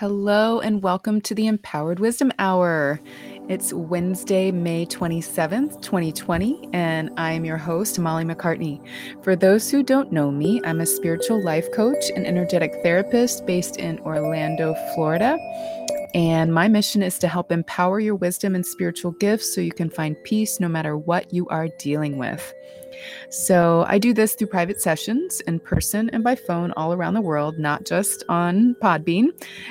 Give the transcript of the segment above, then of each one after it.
Hello, and welcome to the Empowered Wisdom Hour. It's Wednesday, May 27th, 2020, and I am your host, Molly MacCartney. For those who don't know me, I'm a spiritual life coach and energetic therapist based in Orlando, Florida. And my mission is to help empower your wisdom and spiritual gifts so you can find peace no matter what you are dealing with. So I do this through private sessions in person and by phone all around the world, not just on Podbean,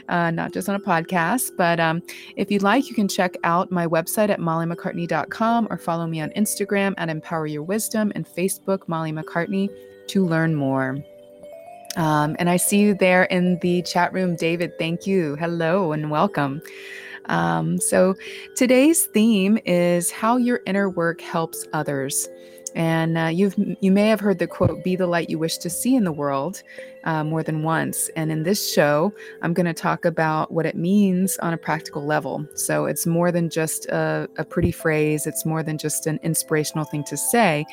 uh, not just on a podcast. But um, if you'd like, you can check out my website at mollymaccartney.com or follow me on Instagram at Empower Your Wisdom and Facebook, Molly MacCartney, to learn more. Um, and I see you there in the chat room, David. Thank you. Hello and welcome. Um, so today's theme is how your inner work helps others. And uh, you've you may have heard the quote, "Be the light you wish to see in the world," uh, more than once. And in this show, I'm going to talk about what it means on a practical level. So it's more than just a, a pretty phrase. It's more than just an inspirational thing to say.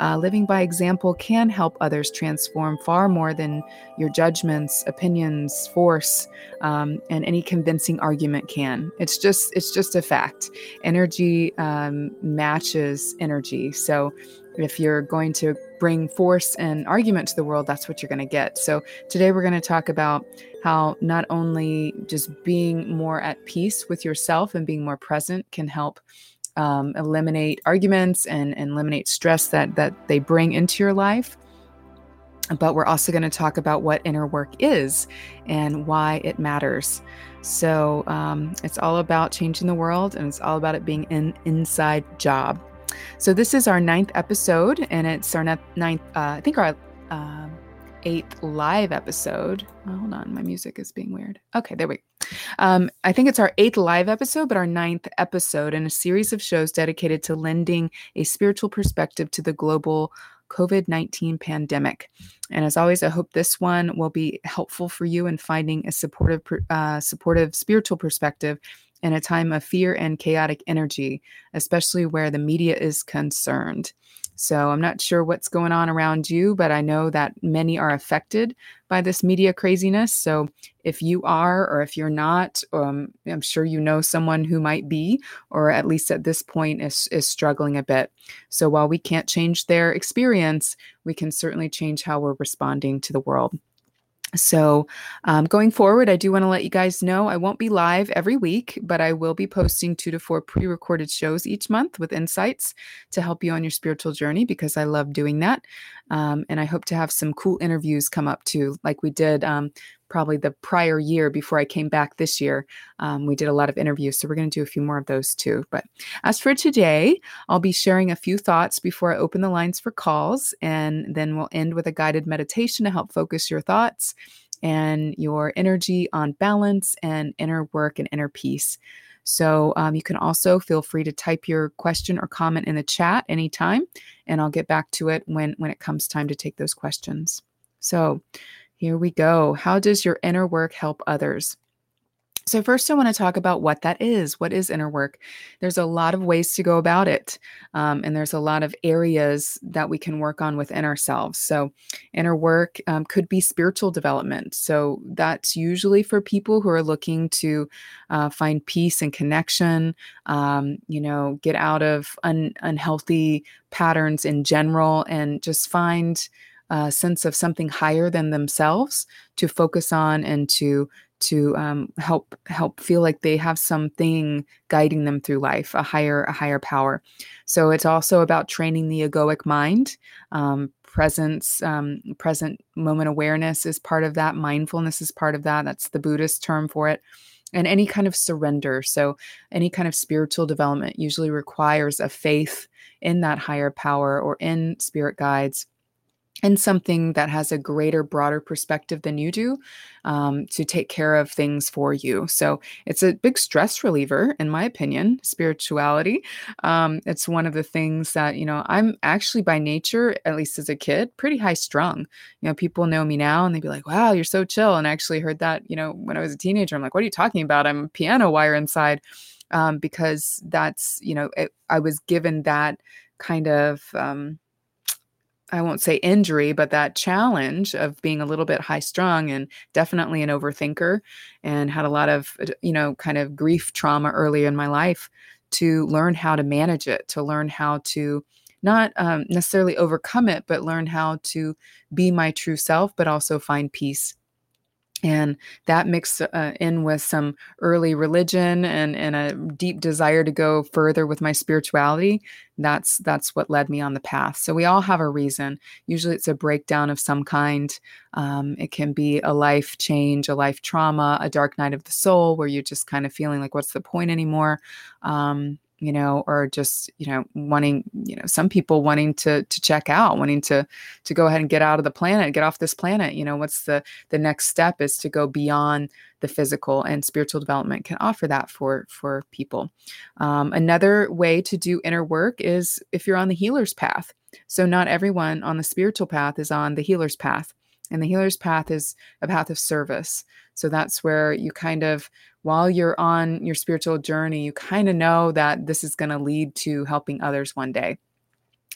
Uh, living by example can help others transform far more than your judgments, opinions, force, um, and any convincing argument can. It's just it's just a fact. Energy um, matches energy. So if you're going to bring force and argument to the world, that's what you're going to get. So, today we're going to talk about how not only just being more at peace with yourself and being more present can help um, eliminate arguments and, and eliminate stress that, that they bring into your life. But we're also going to talk about what inner work is and why it matters. So, um, it's all about changing the world and it's all about it being an inside job. So this is our ninth episode, and it's our ninth, uh, I think our uh, eighth live episode. Oh, hold on, my music is being weird. Okay, there we go. Um, I think it's our eighth live episode, but our ninth episode in a series of shows dedicated to lending a spiritual perspective to the global COVID 19 pandemic. And as always, I hope this one will be helpful for you in finding a supportive, uh, supportive spiritual perspective in a time of fear and chaotic energy, especially where the media is concerned. So I'm not sure what's going on around you, but I know that many are affected by this media craziness. So if you are, or if you're not, um, I'm sure you know someone who might be, or at least at this point is, is struggling a bit. So while we can't change their experience, we can certainly change how we're responding to the world. So, um, going forward, I do want to let you guys know I won't be live every week, but I will be posting two to four pre recorded shows each month with insights to help you on your spiritual journey because I love doing that. Um, and I hope to have some cool interviews come up too, like we did um, probably the prior year before I came back this year. Um, we did a lot of interviews, so we're going to do a few more of those too. But as for today, I'll be sharing a few thoughts before I open the lines for calls, and then we'll end with a guided meditation to help focus your thoughts and your energy on balance and inner work and inner peace. So um, you can also feel free to type your question or comment in the chat anytime, and I'll get back to it when when it comes time to take those questions. So here we go. How does your inner work help others? So, first, I want to talk about what that is. What is inner work? There's a lot of ways to go about it, um, and there's a lot of areas that we can work on within ourselves. So, inner work um, could be spiritual development. So, that's usually for people who are looking to uh, find peace and connection, um, you know, get out of un- unhealthy patterns in general, and just find a sense of something higher than themselves to focus on and to to um, help help feel like they have something guiding them through life a higher a higher power. So it's also about training the egoic mind um, presence um, present moment awareness is part of that mindfulness is part of that that's the buddhist term for it and any kind of surrender. So any kind of spiritual development usually requires a faith in that higher power or in spirit guides and something that has a greater, broader perspective than you do um, to take care of things for you. So it's a big stress reliever, in my opinion, spirituality. Um, it's one of the things that, you know, I'm actually by nature, at least as a kid, pretty high strung. You know, people know me now and they'd be like, wow, you're so chill. And I actually heard that, you know, when I was a teenager, I'm like, what are you talking about? I'm a piano wire inside. Um, because that's, you know, it, I was given that kind of, um, I won't say injury, but that challenge of being a little bit high strung and definitely an overthinker and had a lot of, you know, kind of grief trauma early in my life to learn how to manage it, to learn how to not um, necessarily overcome it, but learn how to be my true self, but also find peace and that mixed uh, in with some early religion and, and a deep desire to go further with my spirituality that's that's what led me on the path. So we all have a reason. Usually it's a breakdown of some kind. Um, it can be a life change a life trauma a dark night of the soul where you're just kind of feeling like what's the point anymore? Um, you know or just you know wanting you know some people wanting to to check out wanting to to go ahead and get out of the planet get off this planet you know what's the the next step is to go beyond the physical and spiritual development can offer that for for people. Um, another way to do inner work is if you're on the healer's path. So not everyone on the spiritual path is on the healer's path and the healer's path is a path of service. So that's where you kind of while you're on your spiritual journey, you kind of know that this is going to lead to helping others one day.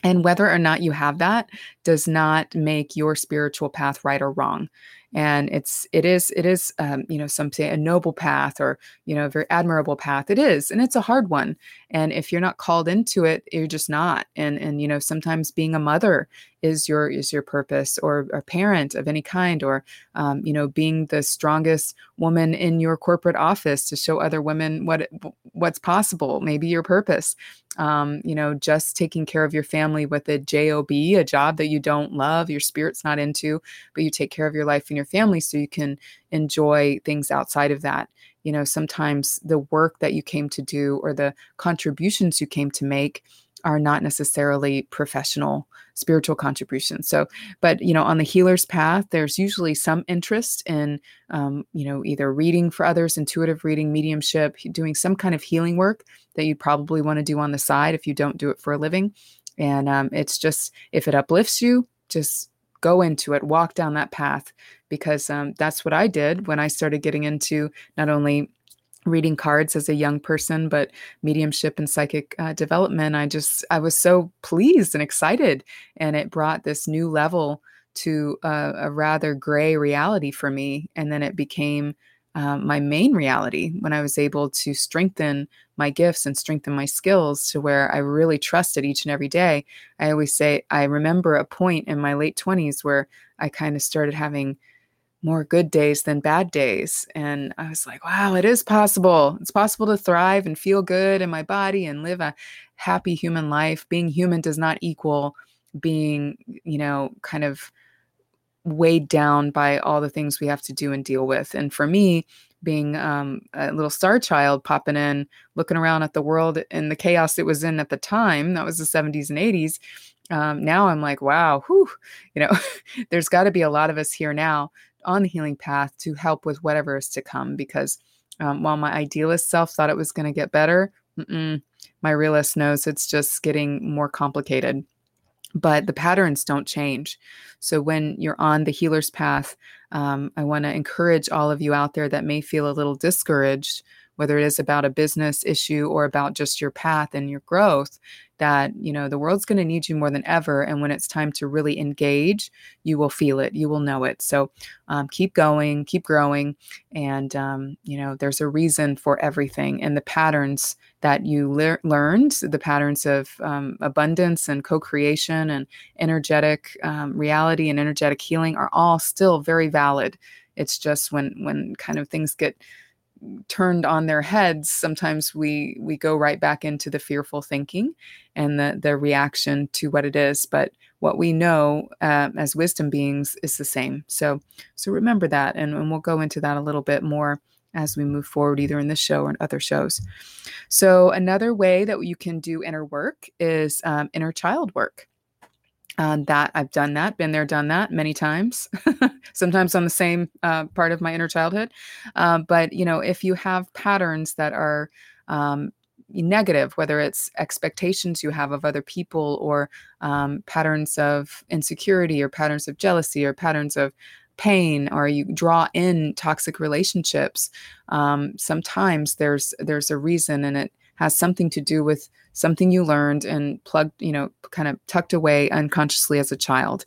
And whether or not you have that does not make your spiritual path right or wrong and it's it is it is um, you know some say a noble path or you know a very admirable path. It is and it's a hard one and if you're not called into it you're just not and and you know sometimes being a mother is your is your purpose or a parent of any kind or um, you know being the strongest woman in your corporate office to show other women what what's possible maybe your purpose. Um, you know just taking care of your family with a job a job that you don't love your spirit's not into but you take care of your life and your family so you can enjoy things outside of that. You know sometimes the work that you came to do or the contributions you came to make are not necessarily professional spiritual contributions. So but you know on the healer's path there's usually some interest in um, you know either reading for others intuitive reading mediumship doing some kind of healing work that you probably want to do on the side if you don't do it for a living. And um, it's just if it uplifts you just go into it walk down that path because um, that's what i did when i started getting into not only reading cards as a young person but mediumship and psychic uh, development. I just i was so pleased and excited and it brought this new level to uh, a rather gray reality for me and then it became uh, my main reality when i was able to strengthen my gifts and strengthen my skills to where i really trusted each and every day. I always say i remember a point in my late 20s where i kind of started having more good days than bad days. And I was like, wow, it is possible. It's possible to thrive and feel good in my body and live a happy human life. Being human does not equal being, you know, kind of weighed down by all the things we have to do and deal with. And for me, being um, a little star child popping in, looking around at the world and the chaos it was in at the time, that was the 70s and 80s. Um, now I'm like, wow, whew, you know, there's got to be a lot of us here now on the healing path to help with whatever is to come. Because um, while my idealist self thought it was going to get better, my realist knows it's just getting more complicated. But the patterns don't change. So when you're on the healer's path, um, I want to encourage all of you out there that may feel a little discouraged whether it is about a business issue or about just your path and your growth that you know the world's going to need you more than ever and when it's time to really engage you will feel it you will know it. So um, keep going keep growing and um, you know there's a reason for everything and the patterns that you le- learned the patterns of um, abundance and co-creation and energetic um, reality and energetic healing are all still very valid. It's just when when kind of things get turned on their heads sometimes we we go right back into the fearful thinking and the the reaction to what it is but what we know uh, as wisdom beings is the same. So so remember that and, and we'll go into that a little bit more as we move forward either in this show or in other shows. So another way that you can do inner work is um, inner child work uh, that I've done that, been there, done that many times, sometimes on the same uh, part of my inner childhood. Uh, but, you know, if you have patterns that are um, negative, whether it's expectations you have of other people or um, patterns of insecurity or patterns of jealousy or patterns of pain or you draw in toxic relationships um, sometimes there's there's a reason and it has something to do with something you learned and plugged, you know, kind of tucked away unconsciously as a child.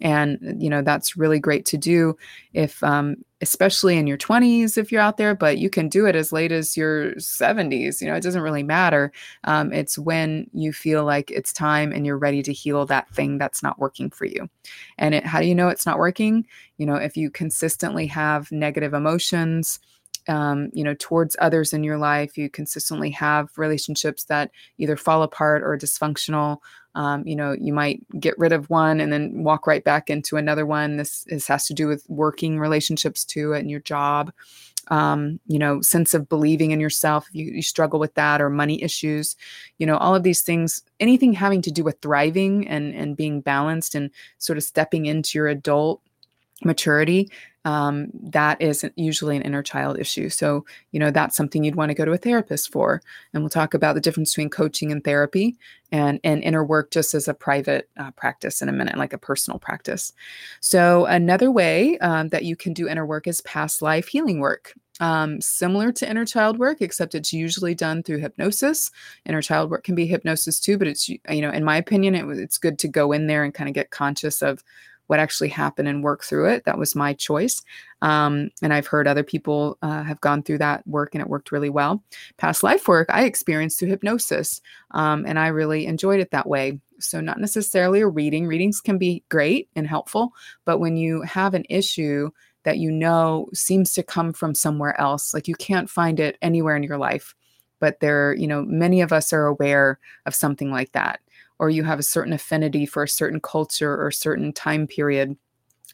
And you know that's really great to do if um, especially in your 20s if you're out there but you can do it as late as your 70s you know it doesn't really matter. Um, it's when you feel like it's time and you're ready to heal that thing that's not working for you. And it, how do you know it's not working? You know if you consistently have negative emotions um, you know towards others in your life you consistently have relationships that either fall apart or dysfunctional. Um, you know you might get rid of one and then walk right back into another one. This, this has to do with working relationships too and your job. Um, you know sense of believing in yourself you, you struggle with that or money issues you know all of these things anything having to do with thriving and and being balanced and sort of stepping into your adult maturity um, that is usually an inner child issue. So, you know, that's something you'd want to go to a therapist for. And we'll talk about the difference between coaching and therapy and, and inner work just as a private uh, practice in a minute, like a personal practice. So, another way um, that you can do inner work is past life healing work. Um, similar to inner child work, except it's usually done through hypnosis. Inner child work can be hypnosis too, but it's, you know, in my opinion, it, it's good to go in there and kind of get conscious of what actually happened and work through it. That was my choice. Um, and I've heard other people uh, have gone through that work and it worked really well. Past life work, I experienced through hypnosis um, and I really enjoyed it that way. So, not necessarily a reading, readings can be great and helpful, but when you have an issue, that you know seems to come from somewhere else like you can't find it anywhere in your life but there you know many of us are aware of something like that or you have a certain affinity for a certain culture or certain time period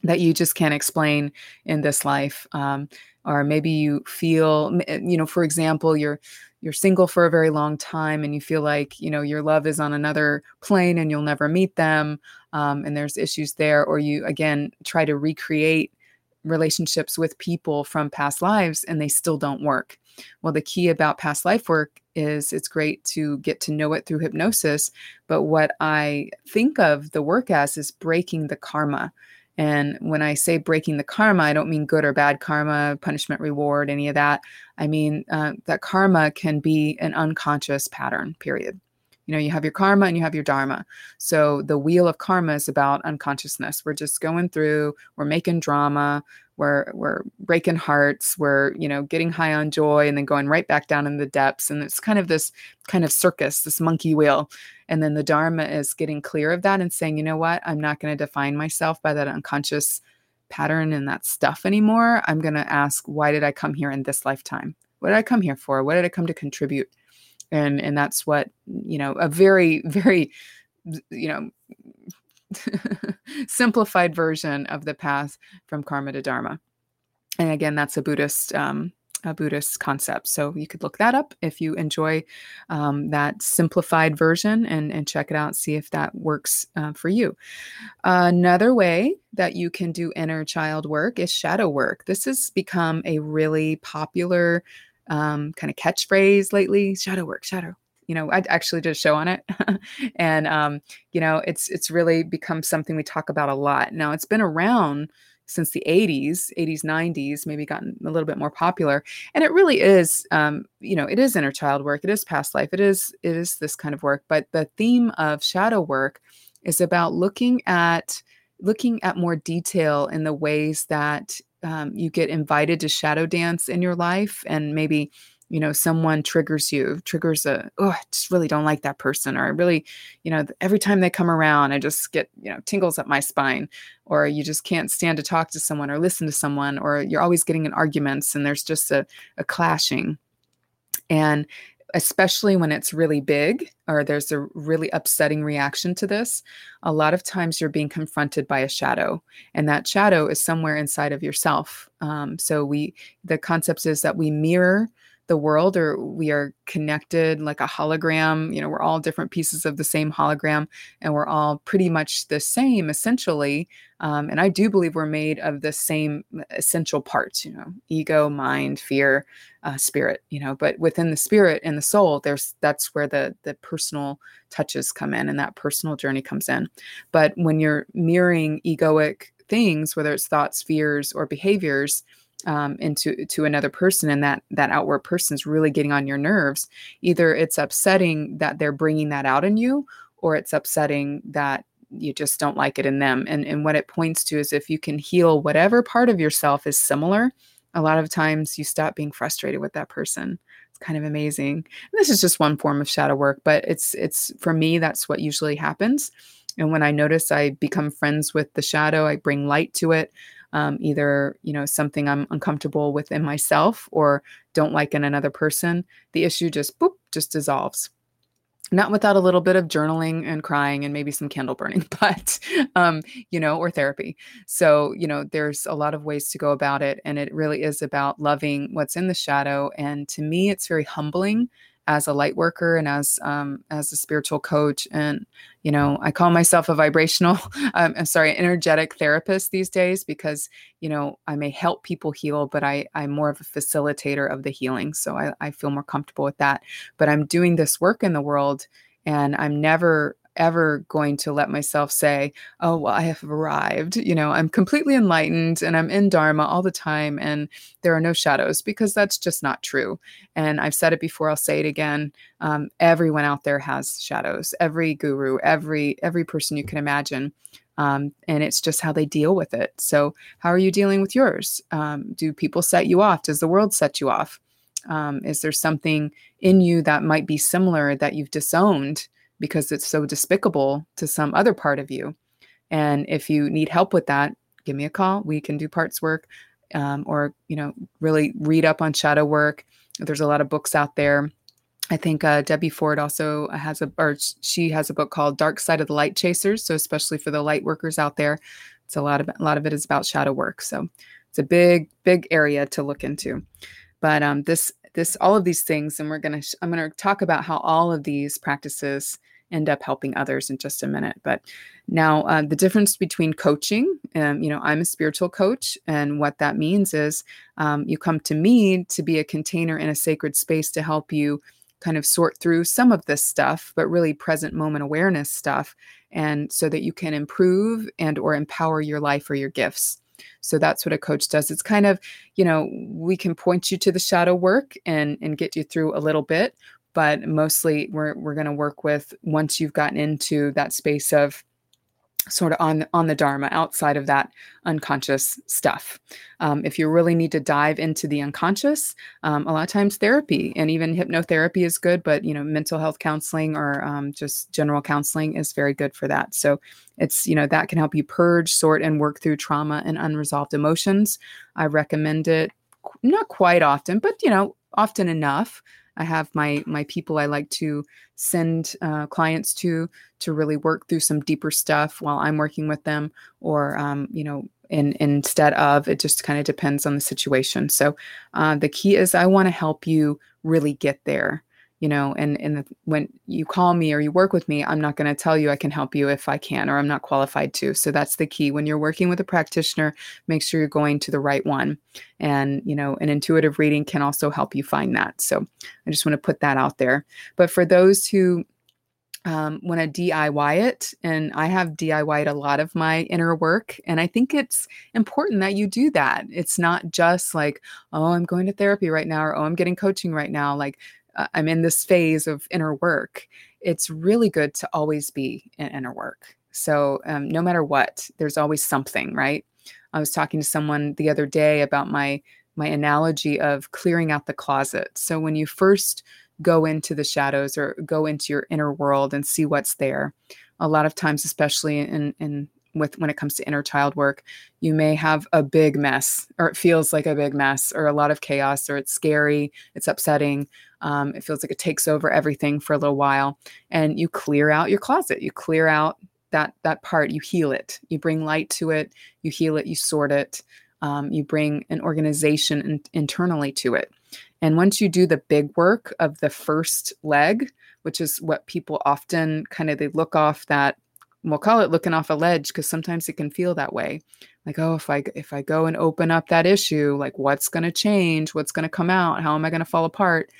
that you just can't explain in this life um, or maybe you feel eh, you know for example you're you're single for a very long time and you feel like you know your love is on another plane and you'll never meet them um, and there's issues there or you again try to recreate relationships with people from past lives and they still don't work. Well, the key about past life work is it's great to get to know it through hypnosis. But what I think of the work as is breaking the karma. And when I say breaking the karma, I don't mean good or bad karma, punishment, reward, any of that. I mean uh, that karma can be an unconscious pattern, period. You know, you have your karma and you have your dharma. So the wheel of karma is about unconsciousness. We're just going through, we're making drama, we're we're breaking hearts we're you know getting high on joy and then going right back down in the depths. And it's kind of this kind of circus this monkey wheel. And then the dharma is getting clear of that and saying you know what? I'm not going to define myself by that unconscious pattern and that stuff anymore. I'm going to ask why did i come here in this lifetime? What did i come here for? What did i come to contribute? And and that's what you know a very very you know simplified version of the path from karma to dharma. And again, that's a Buddhist um, a Buddhist concept. So you could look that up if you enjoy um, that simplified version and, and check it out, see if that works uh, for you. Another way that you can do inner child work is shadow work. This has become a really popular um, kind of catchphrase lately shadow work, shadow you know, I actually did a show on it, and um, you know, it's it's really become something we talk about a lot. Now, it's been around since the 80s 80s 90s maybe gotten a little bit more popular. And it really is um, you know it is inner child work. It is past life. It is it is this kind of work. But the theme of shadow work is about looking at looking at more detail in the ways that um, you get invited to shadow dance in your life and maybe you know someone triggers you triggers a oh i just really don't like that person or i really you know every time they come around i just get you know tingles up my spine or you just can't stand to talk to someone or listen to someone or you're always getting in arguments and there's just a, a clashing and especially when it's really big or there's a really upsetting reaction to this, a lot of times you're being confronted by a shadow, and that shadow is somewhere inside of yourself. Um, so we, the concept is that we mirror the world or we are connected like a hologram you know we're all different pieces of the same hologram and we're all pretty much the same essentially um, and i do believe we're made of the same essential parts you know ego mind fear uh, spirit you know but within the spirit and the soul there's that's where the the personal touches come in and that personal journey comes in. But when you're mirroring egoic things whether it's thoughts fears or behaviors um, into to another person and that that outward person's really getting on your nerves. Either it's upsetting that they're bringing that out in you or it's upsetting that you just don't like it in them. And and what it points to is if you can heal whatever part of yourself is similar a lot of times you stop being frustrated with that person. It's kind of amazing. And this is just one form of shadow work but it's it's for me that's what usually happens. And when i notice i become friends with the shadow i bring light to it um, either you know something i'm uncomfortable with in myself or don't like in another person the issue just boop just dissolves. Not without a little bit of journaling and crying and maybe some candle burning but um, you know or therapy. So you know there's a lot of ways to go about it and it really is about loving what's in the shadow and to me it's very humbling as a light worker and as um, as a spiritual coach and you know i call myself a vibrational um, i'm sorry energetic therapist these days because you know i may help people heal but i i'm more of a facilitator of the healing so i, I feel more comfortable with that. But i'm doing this work in the world and i'm never ever going to let myself say, oh, well, I have arrived. You know, I'm completely enlightened and I'm in Dharma all the time and there are no shadows because that's just not true. And I've said it before, I'll say it again. Um, everyone out there has shadows, every guru, every every person you can imagine. Um, and it's just how they deal with it. So, how are you dealing with yours? Um, do people set you off? Does the world set you off? Um, is there something in you that might be similar that you've disowned because it's so despicable to some other part of you. And if you need help with that, give me a call. We can do parts work um, or, you know, really read up on shadow work. There's a lot of books out there. I think uh, Debbie Ford also has a, or she has a book called Dark Side of the Light Chasers. So especially for the light workers out there, it's a lot of a lot of it is about shadow work. So it's a big big area to look into. But um, this this all of these things and we're to i'm going to talk about how all of these practices end up helping others in just a minute but now uh, the difference between coaching um, you know i'm a spiritual coach and what that means is um, you come to me to be a container in a sacred space to help you kind of sort through some of this stuff but really present moment awareness stuff and so that you can improve and or empower your life or your gifts so that's what a coach does. It's kind of, you know, we can point you to the shadow work and and get you through a little bit, but mostly we're we're going to work with once you've gotten into that space of sort of on on the dharma outside of that unconscious stuff. Um, if you really need to dive into the unconscious um, a lot of times therapy and even hypnotherapy is good but you know mental health counseling or um, just general counseling is very good for that. So it's you know that can help you purge sort and work through trauma and unresolved emotions. I recommend it not quite often but you know often enough I have my my people I like to send uh, clients to to really work through some deeper stuff while I'm working with them, or um, you know, in, instead of it just kind of depends on the situation. So uh, the key is I want to help you really get there you know and and when you call me or you work with me i'm not going to tell you i can help you if i can or i'm not qualified to so that's the key when you're working with a practitioner make sure you're going to the right one and you know an intuitive reading can also help you find that so i just want to put that out there but for those who um, want to DIY it. And I have DIYed a lot of my inner work. And I think it's important that you do that. It's not just like, oh, I'm going to therapy right now, or oh, I'm getting coaching right now. Like, I'm in this phase of inner work, it's really good to always be in inner work. So, um, no matter what, there's always something, right? I was talking to someone the other day about my my analogy of clearing out the closet. So when you first go into the shadows or go into your inner world and see what's there, a lot of times, especially in in with when it comes to inner child work, you may have a big mess, or it feels like a big mess, or a lot of chaos, or it's scary, it's upsetting. Um, it feels like it takes over everything for a little while, and you clear out your closet. You clear out that that part. You heal it. You bring light to it. You heal it. You sort it. Um, you bring an organization in, internally to it. And once you do the big work of the first leg, which is what people often kind of they look off that we'll call it looking off a ledge because sometimes it can feel that way like oh if i if i go and open up that issue like what's going to change what's going to come out how am i going to fall apart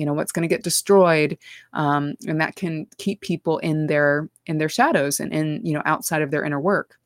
you know what's going to get destroyed um, and that can keep people in their in their shadows and in you know outside of their inner work.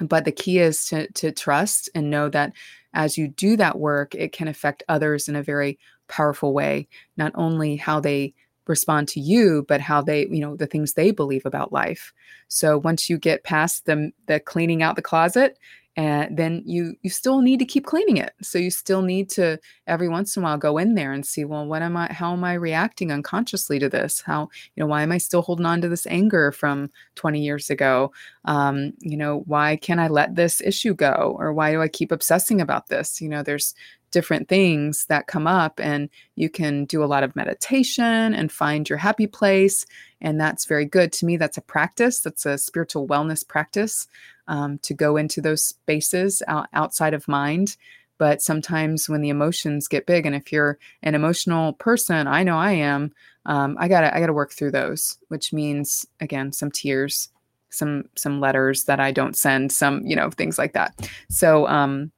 But the key is to to trust and know that as you do that work it can affect others in a very powerful way. Not only how they respond to you but how they you know the things they believe about life. So once you get past the the cleaning out the closet and then you you still need to keep cleaning it. So you still need to every once in a while go in there and see well what am i how am i reacting unconsciously to this? How you know why am i still holding on to this anger from 20 years ago? Um, you know why can't i let this issue go? Or why do i keep obsessing about this? You know there's different things that come up and you can do a lot of meditation and find your happy place and that's very good to me that's a practice that's a spiritual wellness practice um, to go into those spaces out, outside of mind. But sometimes when the emotions get big, and if you're an emotional person, I know I am, um, I gotta I gotta work through those, which means again some tears, some some letters that I don't send, some you know things like that. So um,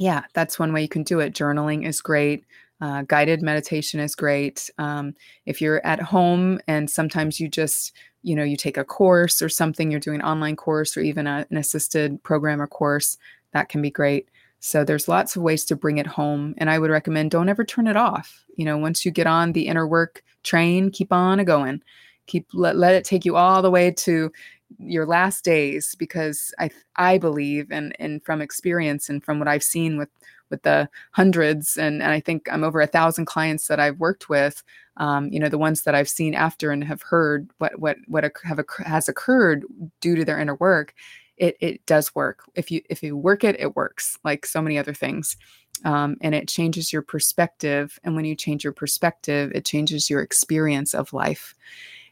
yeah, that's one way you can do it. Journaling is great. Uh, guided meditation is great. Um, if you're at home and sometimes you just you know you take a course or something you're doing an online course or even a, an assisted program or course that can be great so there's lots of ways to bring it home and i would recommend don't ever turn it off you know once you get on the inner work train keep on a going keep let, let it take you all the way to your last days because i i believe and and from experience and from what i've seen with with the hundreds and, and i think i'm over a thousand clients that i've worked with um, you know the ones that i've seen after and have heard what what what have has occurred due to their inner work it it does work. If you if you work it it works like so many other things um, and it changes your perspective and when you change your perspective it changes your experience of life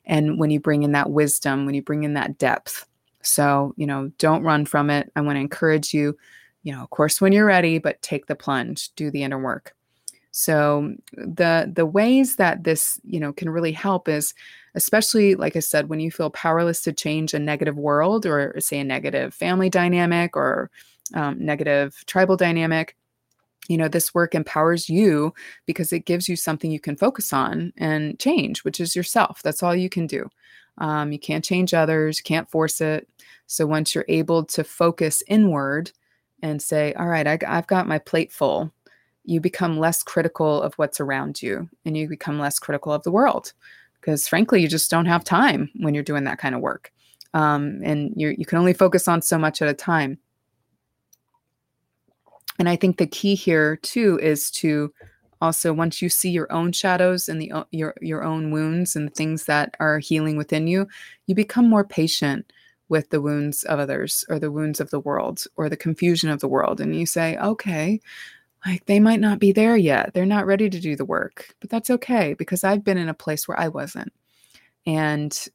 and when you bring in that wisdom when you bring in that depth. So you know don't run from it. I want to encourage you you know of course when you're ready but take the plunge do the inner work. So the the ways that this, you know, can really help is especially like I said when you feel powerless to change a negative world or say a negative family dynamic or um, negative tribal dynamic, you know, this work empowers you because it gives you something you can focus on and change, which is yourself. That's all you can do. Um, you can't change others, can't force it. So once you're able to focus inward and say, all right, I, I've got my plate full you become less critical of what's around you and you become less critical of the world because frankly you just don't have time when you're doing that kind of work um, and you you can only focus on so much at a time and i think the key here too is to also once you see your own shadows and the uh, your your own wounds and the things that are healing within you you become more patient with the wounds of others or the wounds of the world or the confusion of the world and you say okay like they might not be there yet. They're not ready to do the work, but that's okay because I've been in a place where I wasn't. And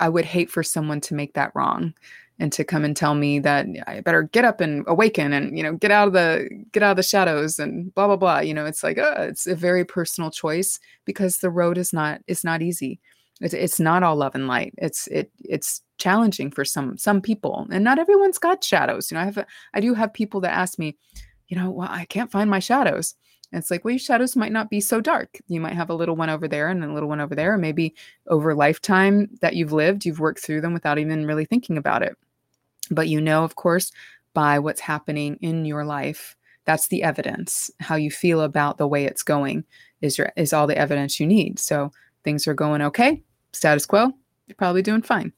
I would hate for someone to make that wrong and to come and tell me that I better get up and awaken and you know get out of the get out of the shadows and blah blah blah. You know, it's like uh, it's a very personal choice because the road is not it's not easy. It's, it's not all love and light. It's it it's challenging for some some people, and not everyone's got shadows. You know, I have I do have people that ask me, you know, well, I can't find my shadows. And it's like, well, your shadows might not be so dark. You might have a little one over there and a little one over there. maybe over lifetime that you've lived, you've worked through them without even really thinking about it. But you know, of course, by what's happening in your life, that's the evidence. How you feel about the way it's going is your is all the evidence you need. So things are going okay, status quo, you're probably doing fine.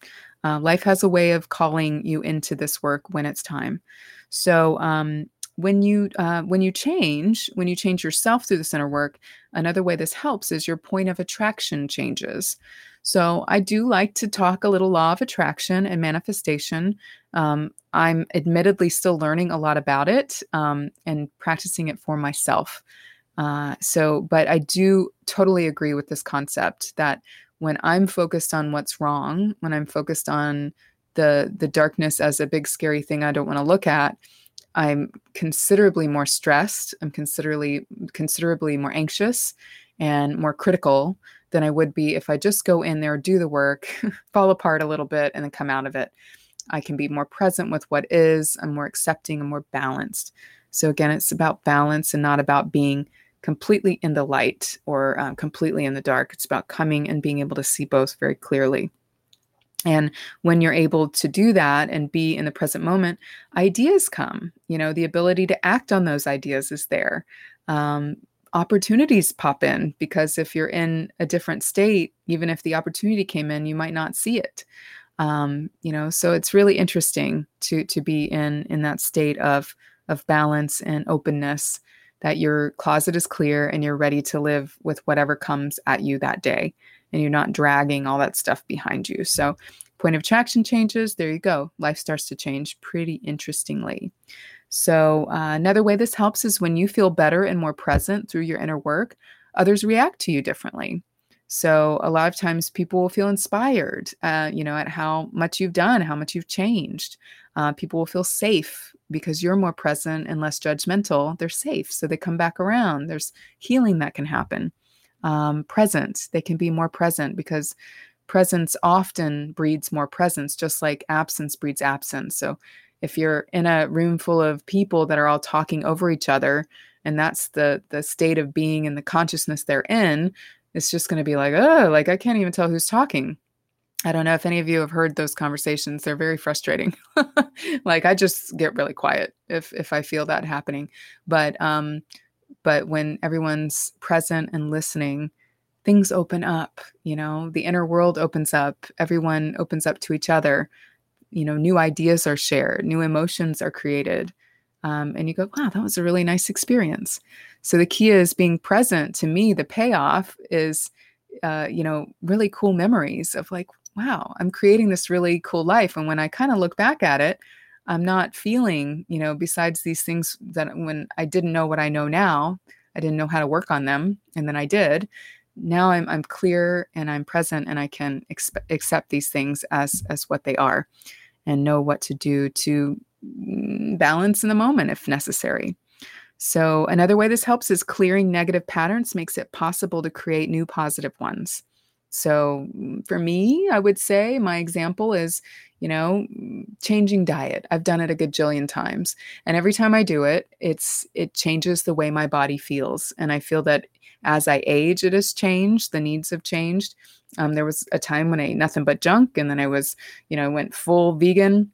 Uh, life has a way of calling you into this work when it's time. So um, when you uh, when you change when you change yourself through the center work another way this helps is your point of attraction changes. So i do like to talk a little law of attraction and manifestation. Um, i'm admittedly still learning a lot about it um, and practicing it for myself. Uh, so but i do totally agree with this concept that when i'm focused on what's wrong when i'm focused on the the darkness as a big scary thing i don't want to look at I'm considerably more stressed. I'm considerably considerably more anxious and more critical than I would be if I just go in there, do the work, fall apart a little bit, and then come out of it. I can be more present with what is. I'm more accepting and more balanced. So again, it's about balance and not about being completely in the light or uh, completely in the dark. It's about coming and being able to see both very clearly. And when you're able to do that and be in the present moment, ideas come. You know, the ability to act on those ideas is there. Um, opportunities pop in because if you're in a different state, even if the opportunity came in, you might not see it. Um, you know, so it's really interesting to to be in in that state of of balance and openness. That your closet is clear and you're ready to live with whatever comes at you that day and you're not dragging all that stuff behind you. So, point of attraction changes. There you go. Life starts to change pretty interestingly. So, uh, another way this helps is when you feel better and more present through your inner work, others react to you differently. So, a lot of times people will feel inspired, uh, you know, at how much you've done, how much you've changed. Uh, people will feel safe because you're more present and less judgmental. They're safe. So, they come back around. There's healing that can happen um, present. They can be more present because presence often breeds more presence, just like absence breeds absence. So if you're in a room full of people that are all talking over each other, and that's the the state of being and the consciousness they're in, it's just going to be like, oh, like I can't even tell who's talking. I don't know if any of you have heard those conversations. They're very frustrating. like I just get really quiet if if I feel that happening. But um but when everyone's present and listening things open up you know? The inner world opens up everyone opens up to each other. You know new ideas are shared new emotions are created um, and you go wow that was a really nice experience. So the key is being present to me the payoff is uh, you know really cool memories of like wow i'm creating this really cool life. And when i kind of look back at it I'm not feeling, you know, besides these things that when I didn't know what I know now, I didn't know how to work on them. And then I did. Now I'm, I'm clear and I'm present and I can expe- accept these things as, as what they are and know what to do to balance in the moment if necessary. So, another way this helps is clearing negative patterns makes it possible to create new positive ones. So, for me, I would say my example is you know changing diet. I've done it a gajillion times. And every time i do it it's it changes the way my body feels. And i feel that as i age it has changed. The needs have changed. Um, there was a time when i ate nothing but junk and then i was you know went full vegan.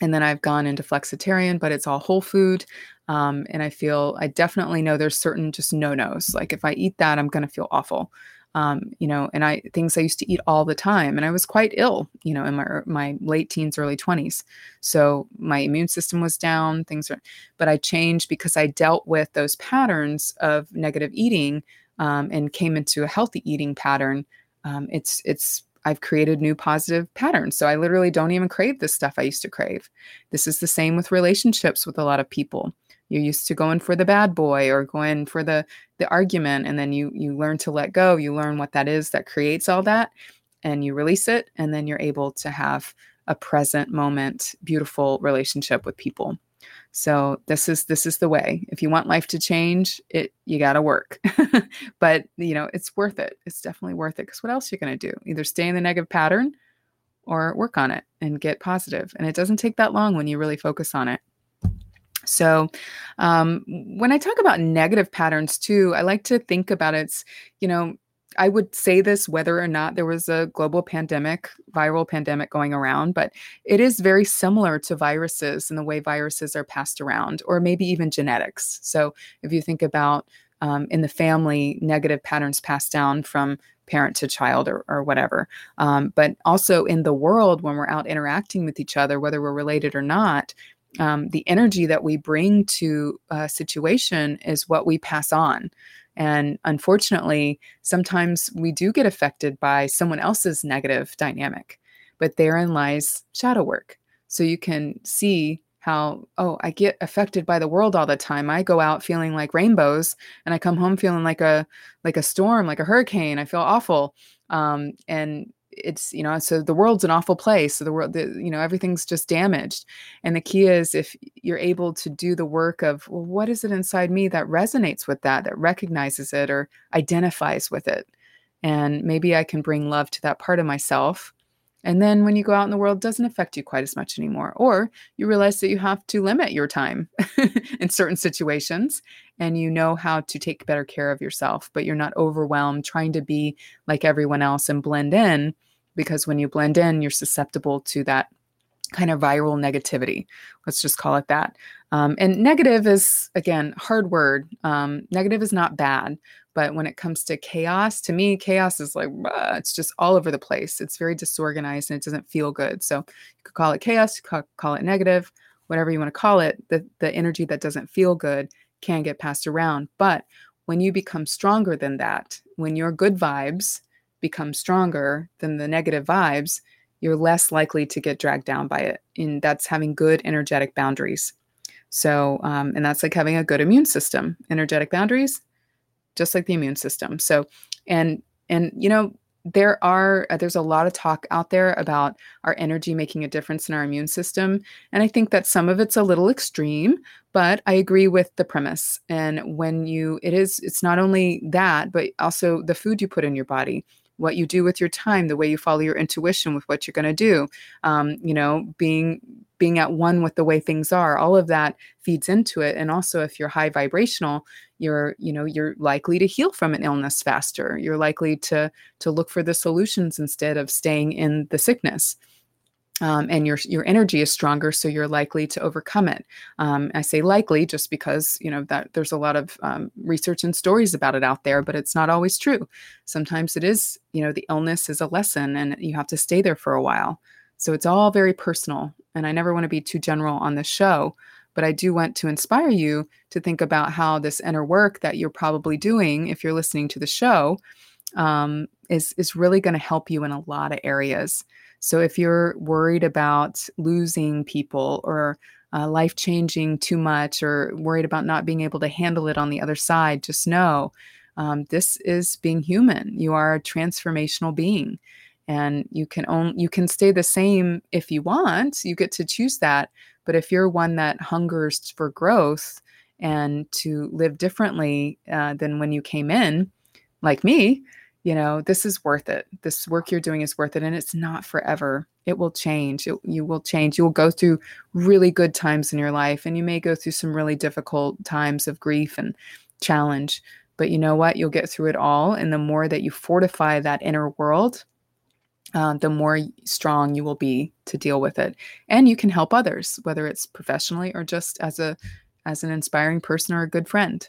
And then i've gone into flexitarian but it's all whole food. Um, and i feel i definitely know there's certain just no-nos. Like if i eat that i'm going to feel awful um, you know, and I things I used to eat all the time, and I was quite ill, you know, in my my late teens, early twenties. So my immune system was down. Things are, but I changed because I dealt with those patterns of negative eating um, and came into a healthy eating pattern. Um, it's it's I've created new positive patterns. So I literally don't even crave this stuff I used to crave. This is the same with relationships with a lot of people you're used to going for the bad boy or going for the the argument and then you you learn to let go you learn what that is that creates all that and you release it and then you're able to have a present moment beautiful relationship with people. So this is this is the way. If you want life to change it you got to work. But you know it's worth it. It's definitely worth it because what else are you going to do? Either stay in the negative pattern or work on it and get positive. And it doesn't take that long when you really focus on it so, um, when I talk about negative patterns too, I like to think about it's, you know, I would say this whether or not there was a global pandemic, viral pandemic going around, but it is very similar to viruses and the way viruses are passed around, or maybe even genetics. So, if you think about um, in the family, negative patterns passed down from parent to child or, or whatever. Um, but also in the world, when we're out interacting with each other, whether we're related or not, um, the energy that we bring to a situation is what we pass on. And unfortunately, sometimes we do get affected by someone else's negative dynamic, but therein lies shadow work. So you can see how, oh, I get affected by the world all the time. I go out feeling like rainbows and I come home feeling like a like a storm, like a hurricane. I feel awful. Um, and it's you know so the world's an awful place so the world the, you know everything's just damaged and the key is if you're able to do the work of well, what is it inside me that resonates with that that recognizes it or identifies with it and maybe i can bring love to that part of myself and then when you go out in the world, doesn't affect you quite as much anymore. Or you realize that you have to limit your time in certain situations and you know how to take better care of yourself, but you're not overwhelmed trying to be like everyone else and blend in. Because when you blend in, you're susceptible to that kind of viral negativity. Let's just call it that. Um, and negative is, again, hard word. Um, negative is not bad. But when it comes to chaos, to me, chaos is like, uh, it's just all over the place. It's very disorganized and it doesn't feel good. So you could call it chaos, you could call it negative, whatever you want to call it. The, the energy that doesn't feel good can get passed around. But when you become stronger than that, when your good vibes become stronger than the negative vibes, you're less likely to get dragged down by it. And that's having good energetic boundaries. So, um, and that's like having a good immune system. Energetic boundaries, just like the immune system. So, and and you know, there are uh, there's a lot of talk out there about our energy making a difference in our immune system and i think that some of it's a little extreme but i agree with the premise and when you it is it's not only that but also the food you put in your body what you do with your time, the way you follow your intuition with what you're going to do, um, you know, being being at one with the way things are, all of that feeds into it. And also, if you're high vibrational, you're you know you're likely to heal from an illness faster. You're likely to to look for the solutions instead of staying in the sickness um, and your your energy is stronger, so you're likely to overcome it. Um, I say likely just because you know that there's a lot of um, research and stories about it out there, but it's not always true. Sometimes it is, you know, the illness is a lesson, and you have to stay there for a while. So it's all very personal, and I never want to be too general on the show, but I do want to inspire you to think about how this inner work that you're probably doing, if you're listening to the show, um, is is really going to help you in a lot of areas. So if you're worried about losing people or uh, life changing too much or worried about not being able to handle it on the other side, just know um, this is being human. You are a transformational being. And you can own you can stay the same if you want. You get to choose that. But if you're one that hungers for growth and to live differently uh, than when you came in, like me, you know, this is worth it. This work you're doing is worth it. And it's not forever. It will change. It, you will change. You will go through really good times in your life, and you may go through some really difficult times of grief and challenge. But you know what? You'll get through it all. And the more that you fortify that inner world, uh, the more strong you will be to deal with it. And you can help others, whether it's professionally or just as a as an inspiring person or a good friend.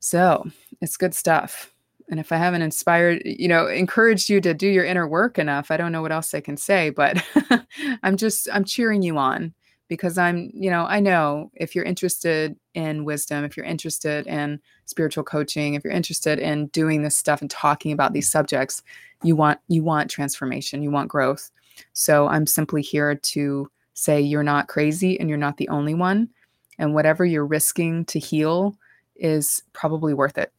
So it's good stuff and if I haven't inspired, you know, encouraged you to do your inner work enough, I don't know what else I can say, but I'm just, I'm cheering you on because I'm, you know, I know if you're interested in wisdom, if you're interested in spiritual coaching, if you're interested in doing this stuff and talking about these subjects, you want, you want transformation, you want growth. So I'm simply here to say you're not crazy and you're not the only one. And whatever you're risking to heal is probably worth it.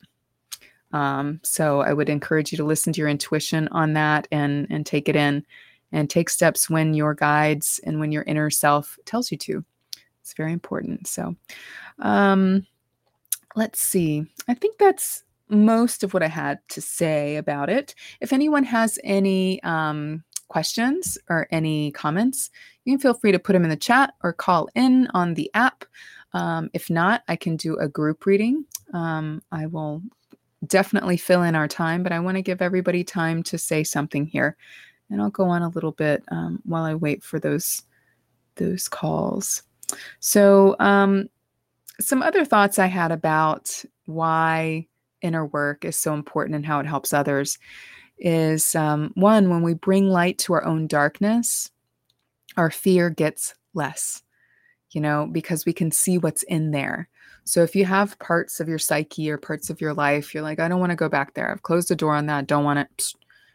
Um, so I would encourage you to listen to your intuition on that and and take it in and take steps when your guides and when your inner self tells you to. It's very important. So um, let's see. I think that's most of what I had to say about it. If anyone has any um, questions or any comments, you can feel free to put them in the chat or call in on the app. Um, if not, I can do a group reading. Um, I will definitely fill in our time, but I want to give everybody time to say something here. And I'll go on a little bit um, while I wait for those those calls. So, um, some other thoughts I had about why inner work is so important and how it helps others is um, one, when we bring light to our own darkness, our fear gets less, you know, because we can see what's in there. So if you have parts of your psyche or parts of your life, you're like, I don't want to go back there. I've closed the door on that. Don't want it.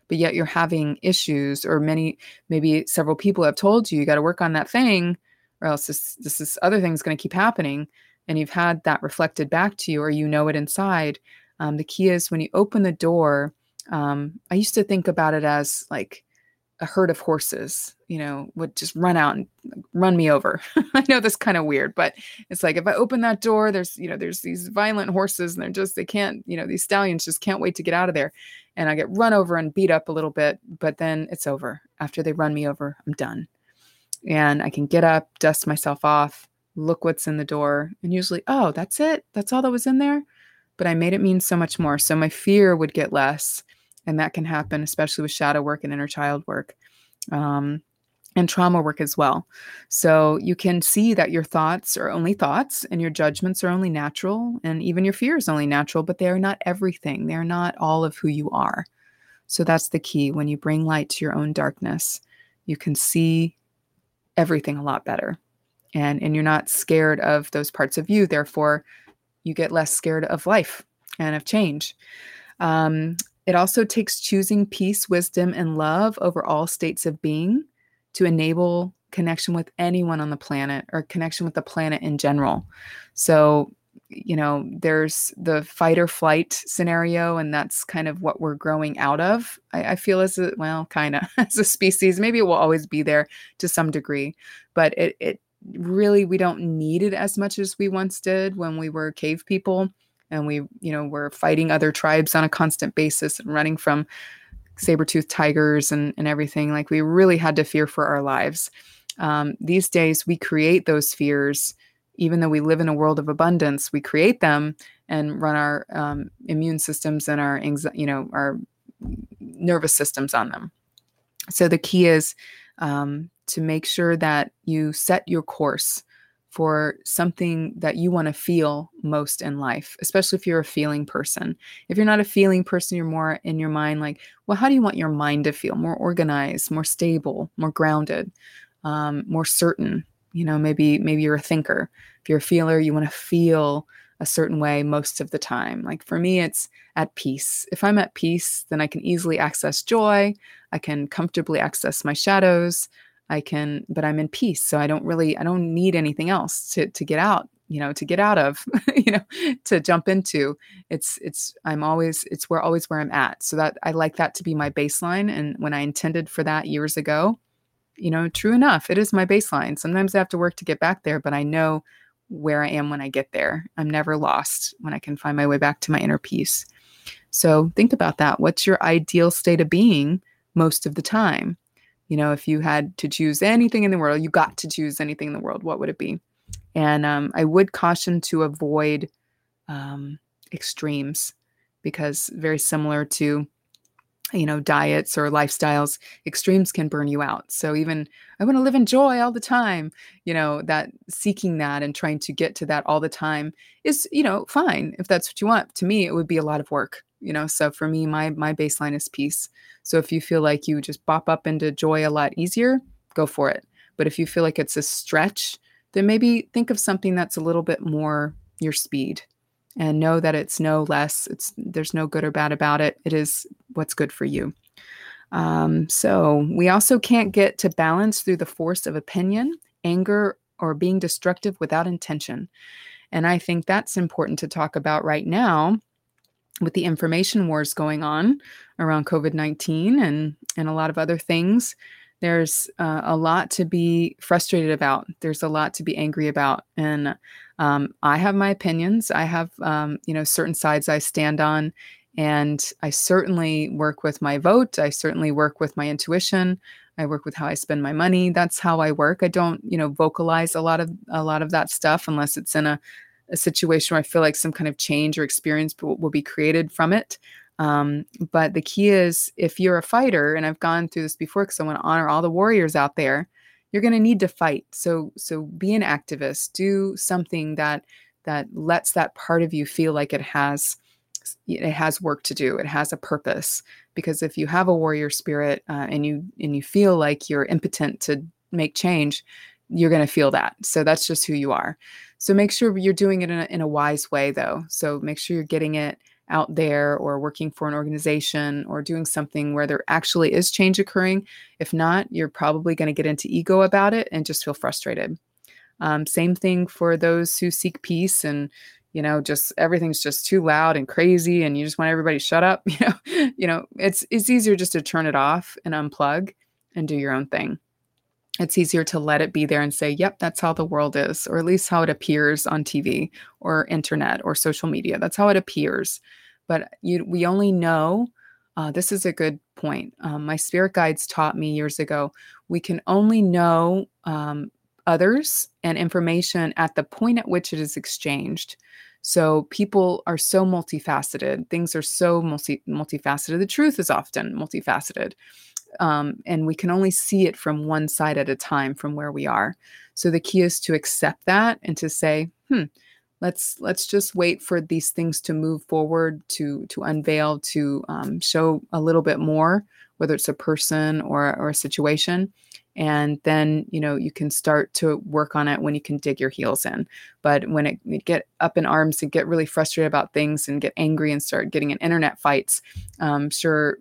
But yet you're having issues, or many, maybe several people have told you you got to work on that thing, or else this this, this other thing's going to keep happening. And you've had that reflected back to you, or you know it inside. Um, the key is when you open the door. Um, I used to think about it as like a herd of horses, you know, would just run out and run me over. I know that's kind of weird, but it's like if I open that door, there's, you know, there's these violent horses and they're just, they can't, you know, these stallions just can't wait to get out of there. And I get run over and beat up a little bit, but then it's over. After they run me over, I'm done. And I can get up, dust myself off, look what's in the door, and usually, oh, that's it. That's all that was in there. But I made it mean so much more. So my fear would get less and that can happen especially with shadow work and inner child work um, and trauma work as well. So you can see that your thoughts are only thoughts and your judgments are only natural and even your fear is only natural, but they are not everything. They're not all of who you are. So that's the key. When you bring light to your own darkness, you can see everything a lot better. And, and you're not scared of those parts of you. Therefore, you get less scared of life and of change. Um, it also takes choosing peace, wisdom, and love over all states of being to enable connection with anyone on the planet or connection with the planet in general. So, you know, there's the fight or flight scenario, and that's kind of what we're growing out of. I, I feel as a well, kind of as a species. Maybe it will always be there to some degree, but it it really we don't need it as much as we once did when we were cave people and we you know were fighting other tribes on a constant basis and running from saber-toothed tigers and, and everything. Like we really had to fear for our lives. Um, these days we create those fears. Even though we live in a world of abundance we create them and run our um, immune systems and our you know our nervous systems on them. So the key is um, to make sure that you set your course for something that you want to feel most in life, especially if you're a feeling person. If you're not a feeling person, you're more in your mind like, well, how do you want your mind to feel? More organized, more stable, more grounded, um, more certain. You know, maybe maybe you're a thinker. If you're a feeler, you want to feel a certain way most of the time. Like for me, it's at peace. If I'm at peace, then I can easily access joy. I can comfortably access my shadows. I can, but I'm in peace. So I don't really, I don't need anything else to to get out, you know, to get out of, you know, to jump into. It's it's I'm always it's where always where I'm at. So that I like that to be my baseline. And when I intended for that years ago, you know, true enough, it is my baseline. Sometimes I have to work to get back there, but I know where I am when I get there. I'm never lost when I can find my way back to my inner peace. So think about that. What's your ideal state of being most of the time? You know, if you had to choose anything in the world, you got to choose anything in the world, what would it be? And um, I would caution to avoid um, extremes because very similar to you know diets or lifestyles extremes can burn you out. So even i want to live in joy all the time you know that seeking that and trying to get to that all the time is you know fine if that's what you want. To me it would be a lot of work you know so for me my my baseline is peace. So if you feel like you just bop up into joy a lot easier go for it. But if you feel like it's a stretch then maybe think of something that's a little bit more your speed and know that it's no less it's there's no good or bad about it. It is what's good for you. Um, so we also can't get to balance through the force of opinion anger or being destructive without intention. And i think that's important to talk about right now with the information wars going on around covid-19 and and a lot of other things there's uh, a lot to be frustrated about. There's a lot to be angry about, and um, I have my opinions. I have um, you know certain sides I stand on, and I certainly work with my vote. I certainly work with my intuition. I work with how I spend my money. That's how I work. I don't you know vocalize a lot of a lot of that stuff unless it's in a a situation where I feel like some kind of change or experience will, will be created from it. Um, but the key is if you're a fighter, and I've gone through this before because I want to honor all the warriors out there, you're going to need to fight. So so be an activist. Do something that that lets that part of you feel like it has it has work to do. It has a purpose. Because if you have a warrior spirit uh, and you and you feel like you're impotent to make change, you're going to feel that. So that's just who you are. So make sure you're doing it in a, in a wise way, though. So make sure you're getting it out there or working for an organization or doing something where there actually is change occurring. If not, you're probably going to get into ego about it and just feel frustrated. Um, same thing for those who seek peace and you know just everything's just too loud and crazy and you just want everybody to shut up you know you know it's it's easier just to turn it off and unplug and do your own thing it's easier to let it be there and say, yep, that's how the world is, or at least how it appears on TV or internet or social media. That's how it appears. But you, we only know, uh, this is a good point. Um, my spirit guides taught me years ago we can only know um, others and information at the point at which it is exchanged. So people are so multifaceted. Things are so multi multifaceted. The truth is often multifaceted. Um, and we can only see it from one side at a time from where we are. So the key is to accept that and to say, hmm, let's let's just wait for these things to move forward, to to unveil, to um, show a little bit more, whether it's a person or or a situation, and then you know you can start to work on it when you can dig your heels in but when it, you get up in arms and get really frustrated about things and get angry and start getting in internet fights um, sure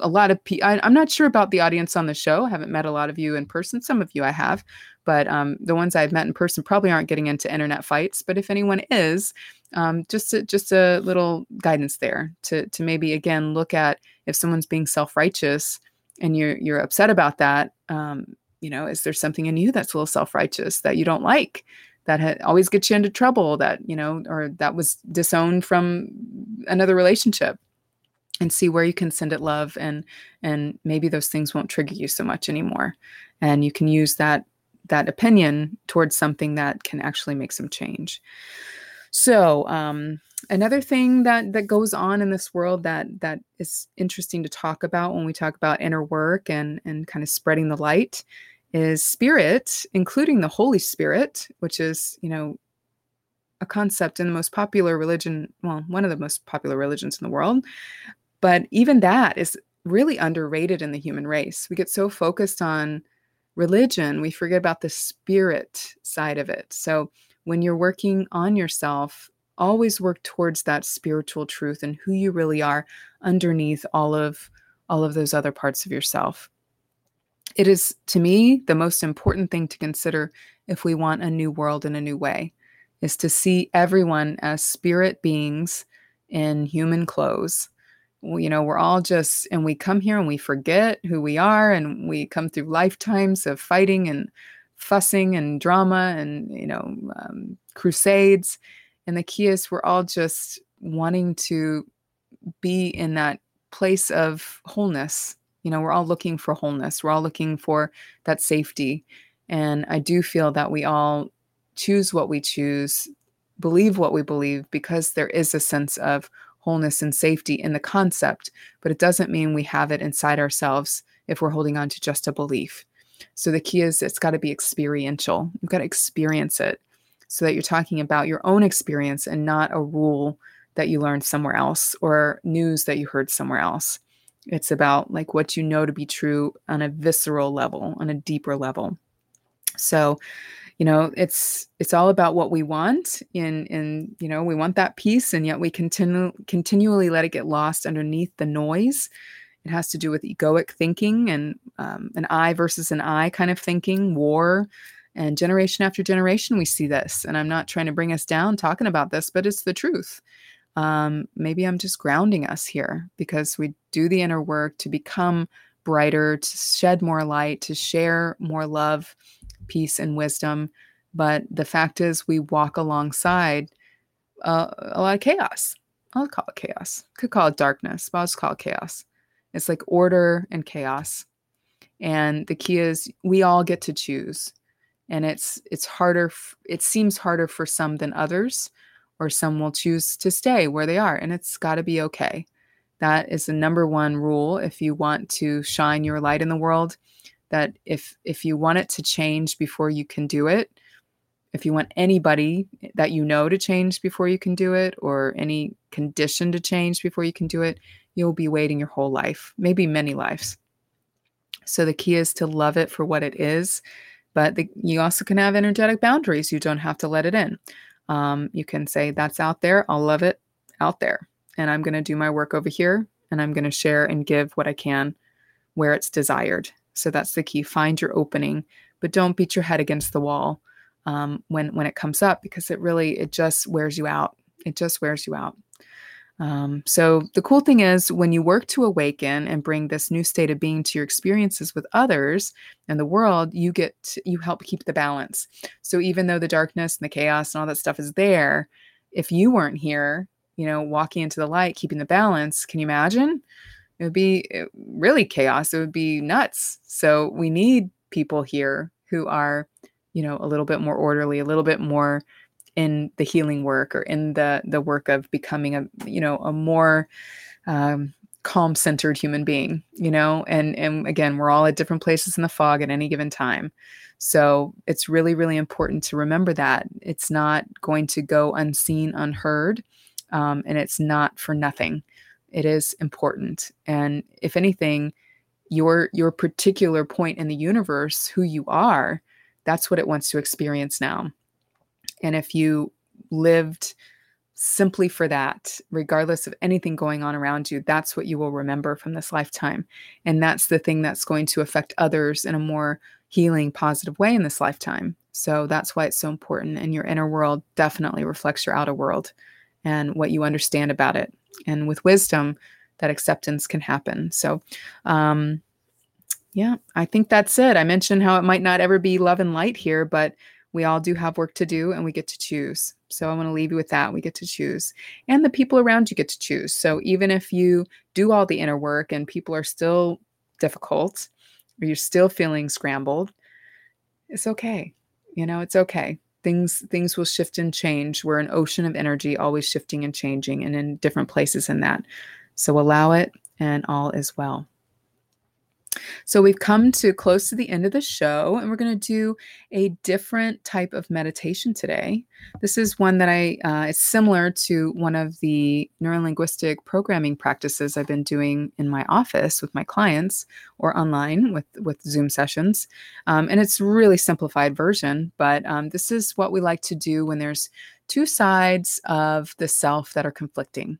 a lot of people i'm not sure about the audience on the show. I haven't met a lot of you in person. Some of you i have but um, the ones i've met in person probably aren't getting into internet fights. But if anyone is um, just a, just a little guidance there to to maybe again look at if someone's being self-righteous and you're you're upset about that um, you know is there something in you that's a little self-righteous that you don't like that ha- always gets you into trouble that you know or that was disowned from another relationship and see where you can send it love and and maybe those things won't trigger you so much anymore and you can use that that opinion towards something that can actually make some change so um, another thing that that goes on in this world that that is interesting to talk about when we talk about inner work and and kind of spreading the light is spirit, including the Holy Spirit, which is you know a concept in the most popular religion, well, one of the most popular religions in the world. But even that is really underrated in the human race. We get so focused on religion, we forget about the spirit side of it. So when you're working on yourself, always work towards that spiritual truth and who you really are underneath all of all of those other parts of yourself. It is to me the most important thing to consider if we want a new world in a new way is to see everyone as spirit beings in human clothes. You know, we're all just, and we come here and we forget who we are, and we come through lifetimes of fighting and fussing and drama and you know um, crusades. And the key is we're all just wanting to be in that place of wholeness. You know we're all looking for wholeness. We're all looking for that safety. And i do feel that we all choose what we choose believe what we believe because there is a sense of wholeness and safety in the concept but it doesn't mean we have it inside ourselves if we're holding on to just a belief so the key is it's got to be experiential. You've got to experience it so that you're talking about your own experience and not a rule that you learned somewhere else or news that you heard somewhere else. It's about like what you know to be true on a visceral level, on a deeper level. So, you know, it's it's all about what we want in in you know, we want that peace and yet we continue continually let it get lost underneath the noise it has to do with egoic thinking and um, an I versus an I kind of thinking, war. And generation after generation, we see this. And I'm not trying to bring us down talking about this, but it's the truth. Um, maybe I'm just grounding us here because we do the inner work to become brighter, to shed more light, to share more love, peace, and wisdom. But the fact is, we walk alongside uh, a lot of chaos. I'll call it chaos. Could call it darkness, but I'll just call it chaos. It's like order and chaos. And the key is we all get to choose. And it's it's harder it seems harder for some than others or some will choose to stay where they are and it's got to be okay. That is the number one rule if you want to shine your light in the world that if if you want it to change before you can do it, if you want anybody that you know to change before you can do it or any condition to change before you can do it, you'll be waiting your whole life, maybe many lives. So the key is to love it for what it is, but the, you also can have energetic boundaries. You don't have to let it in. Um, you can say, That's out there. I'll love it out there. And I'm going to do my work over here and I'm going to share and give what I can where it's desired. So that's the key. Find your opening, but don't beat your head against the wall um, when when it comes up because it really it just wears you out. It just wears you out. Um, so the cool thing is when you work to awaken and bring this new state of being to your experiences with others and the world, you get to, you help keep the balance. So even though the darkness and the chaos and all that stuff is there, if you weren't here, you know, walking into the light, keeping the balance, can you imagine? It would be eh, really chaos. It would be nuts. So we need people here who are, you know, a little bit more orderly, a little bit more in the healing work or in the the work of becoming a you know a more um, calm centered human being you know and and again we're all at different places in the fog at any given time so it's really really important to remember that it's not going to go unseen unheard um, and it's not for nothing it is important and if anything your your particular point in the universe who you are that's what it wants to experience now and if you lived simply for that, regardless of anything going on around you, that's what you will remember from this lifetime. And that's the thing that's going to affect others in a more healing, positive way in this lifetime. So that's why it's so important. And your inner world definitely reflects your outer world and what you understand about it. And with wisdom, that acceptance can happen. So, um, yeah, I think that's it. I mentioned how it might not ever be love and light here, but we all do have work to do and we get to choose. So I want to leave you with that. We get to choose. And the people around you get to choose. So even if you do all the inner work and people are still difficult or you're still feeling scrambled, it's okay. You know, it's okay. Things things will shift and change. We're an ocean of energy always shifting and changing and in different places in that. So allow it and all is well. So we've come to close to the end of the show, and we're going to do a different type of meditation today. This is one that I, uh, it's similar to one of the neurolinguistic programming practices I've been doing in my office with my clients or online with, with Zoom sessions. Um, and it's really simplified version, but um, this is what we like to do when there's two sides of the self that are conflicting.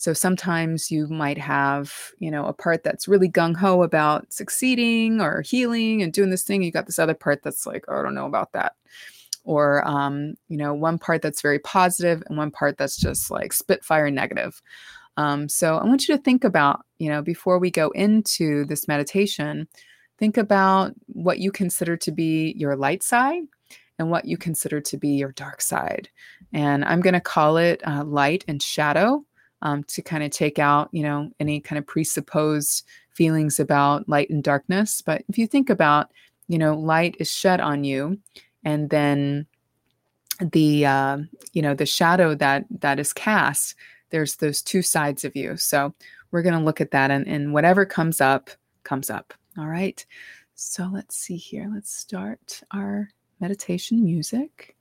So sometimes you might have, you know, a part that's really gung ho about succeeding or healing and doing this thing. You got this other part that's like, oh, I don't know about that. Or, um, you know, one part that's very positive and one part that's just like spitfire negative. Um, so I want you to think about, you know, before we go into this meditation, think about what you consider to be your light side and what you consider to be your dark side. And I'm going to call it uh, light and shadow um, to kind of take out, you know, any kind of presupposed feelings about light and darkness. But if you think about, you know, light is shed on you, and then the uh, you know the shadow that that is cast there's those two sides of you. So we're going to look at that and, and whatever comes up comes up. All right? So let's see here. Let's start our meditation music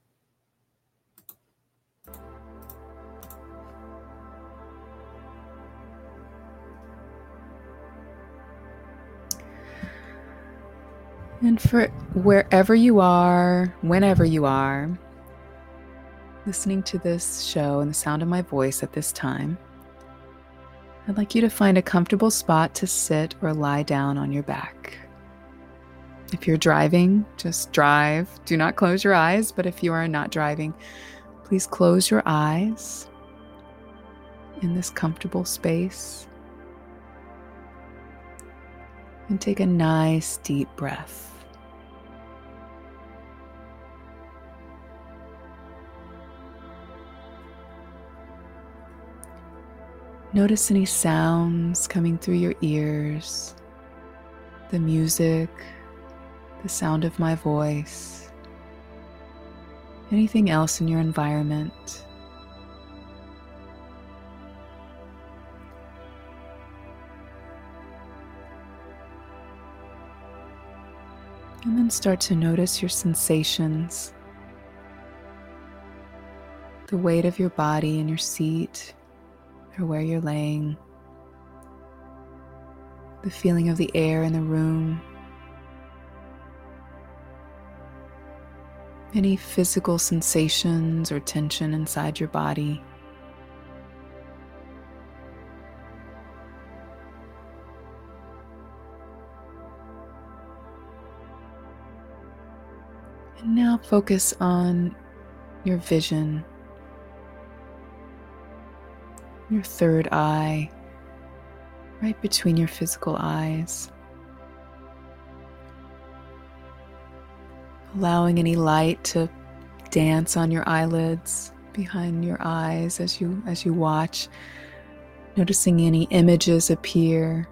And for wherever you are, whenever you are, listening to this show and the sound of my voice at this time, I'd like you to find a comfortable spot to sit or lie down on your back. If you're driving, just drive. Do not close your eyes, but if you are not driving, please close your eyes in this comfortable space and take a nice deep breath. Notice any sounds coming through your ears, the music, the sound of my voice, anything else in your environment. Start to notice your sensations, the weight of your body in your seat or where you're laying, the feeling of the air in the room, any physical sensations or tension inside your body. Now focus on your vision. Your third eye, right between your physical eyes. Allowing any light to dance on your eyelids behind your eyes as you as you watch. Noticing any images appear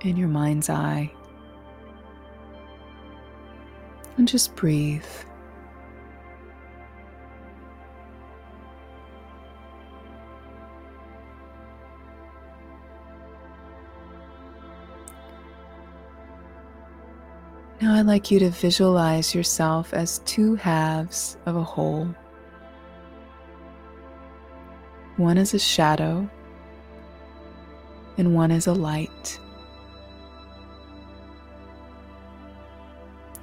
in your mind's eye. And just breathe I'd like you to visualize yourself as two halves of a whole. One is a shadow, and one is a light.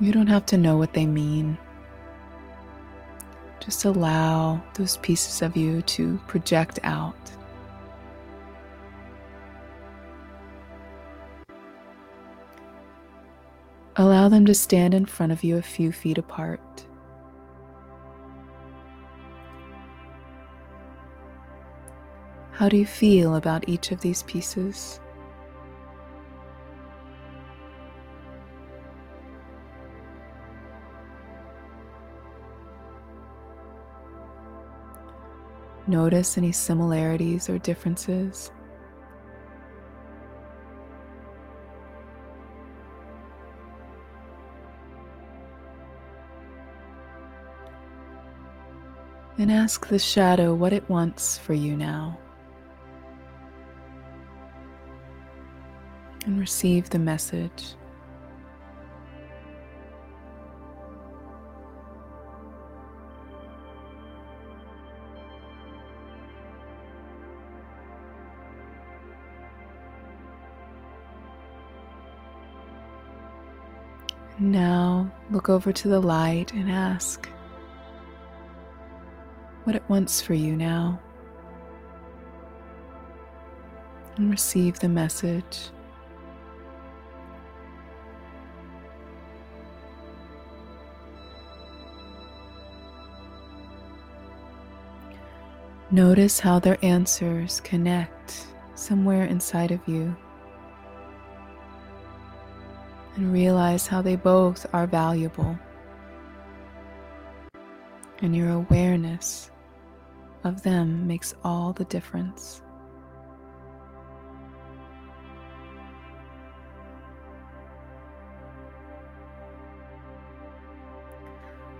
You don't have to know what they mean. Just allow those pieces of you to project out. Allow them to stand in front of you a few feet apart. How do you feel about each of these pieces? Notice any similarities or differences. And ask the shadow what it wants for you now. And receive the message. Now look over to the light and ask what it wants for you now. And receive the message. Notice how their answers connect somewhere inside of you and realize how they both are valuable. And your awareness of them makes all the difference.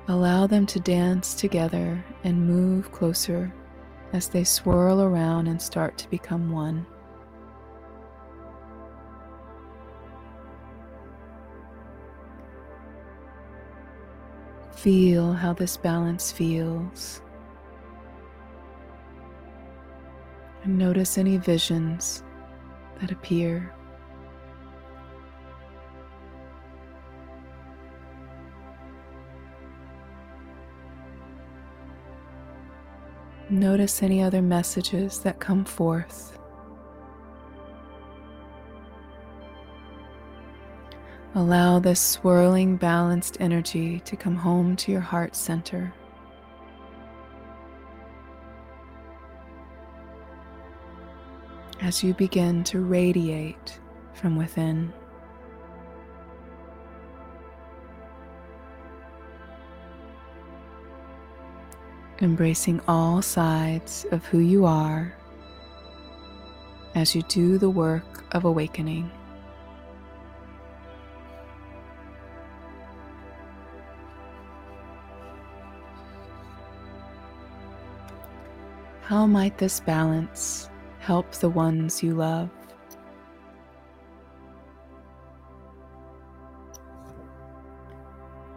Allow them to dance together and move closer as they swirl around and start to become one. Feel how this balance feels. And notice any visions that appear. Notice any other messages that come forth. Allow this swirling, balanced energy to come home to your heart center. As you begin to radiate from within. Embracing all sides of who you are as you do the work of awakening. How might this balance help the ones you love?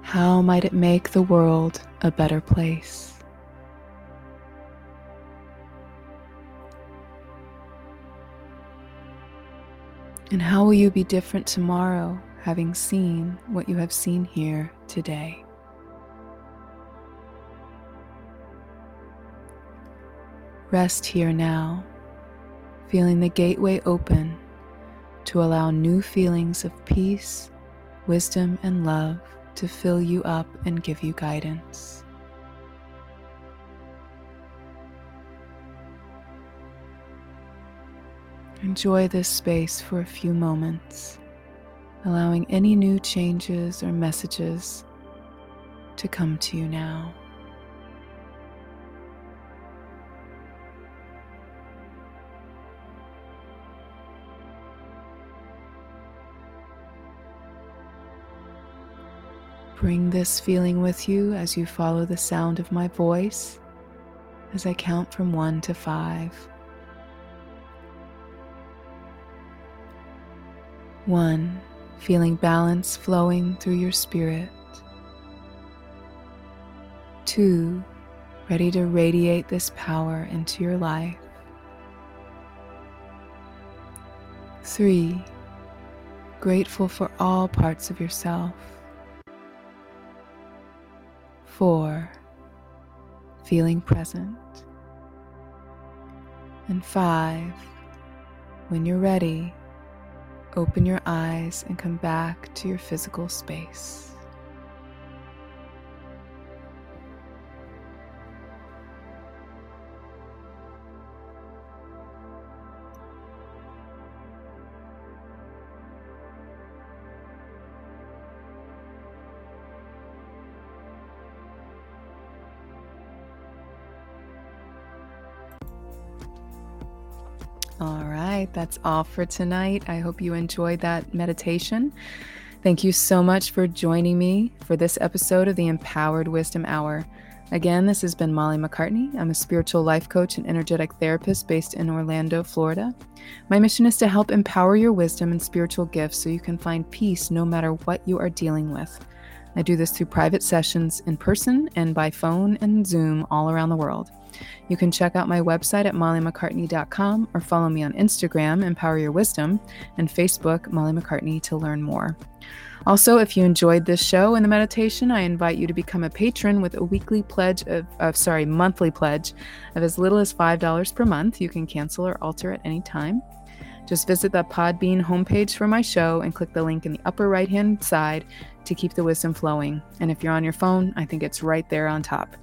How might it make the world a better place? And how will you be different tomorrow having seen what you have seen here today? Rest here now, feeling the gateway open to allow new feelings of peace, wisdom, and love to fill you up and give you guidance. Enjoy this space for a few moments, allowing any new changes or messages to come to you now. Bring this feeling with you as you follow the sound of my voice as I count from one to five. One, feeling balance flowing through your spirit. Two, ready to radiate this power into your life. Three, grateful for all parts of yourself. Four, feeling present. And five, when you're ready, open your eyes and come back to your physical space. All right, that's all for tonight. I hope you enjoyed that meditation. Thank you so much for joining me for this episode of the Empowered Wisdom Hour. Again, this has been Molly MacCartney. I'm a spiritual life coach and energetic therapist based in Orlando, Florida. My mission is to help empower your wisdom and spiritual gifts so you can find peace no matter what you are dealing with. I do this through private sessions in person and by phone and Zoom all around the world. You can check out my website at mollymaccartney.com or follow me on Instagram, Empower Your Wisdom, and Facebook, Molly MacCartney, to learn more. Also, if you enjoyed this show and the meditation, I invite you to become a patron with a weekly pledge of, of sorry, monthly pledge of as little as $5 per month. You can cancel or alter at any time. Just visit the Podbean homepage for my show and click the link in the upper right hand side to keep the wisdom flowing. And if you're on your phone, I think it's right there on top.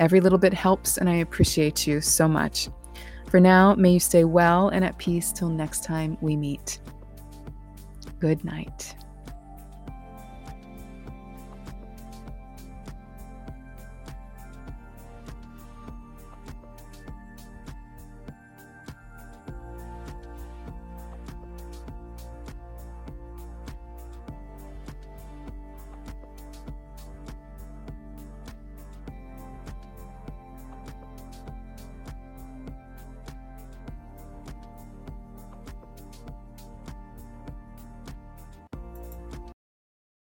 Every little bit helps, and I appreciate you so much. For now, may you stay well and at peace till next time we meet. Good night.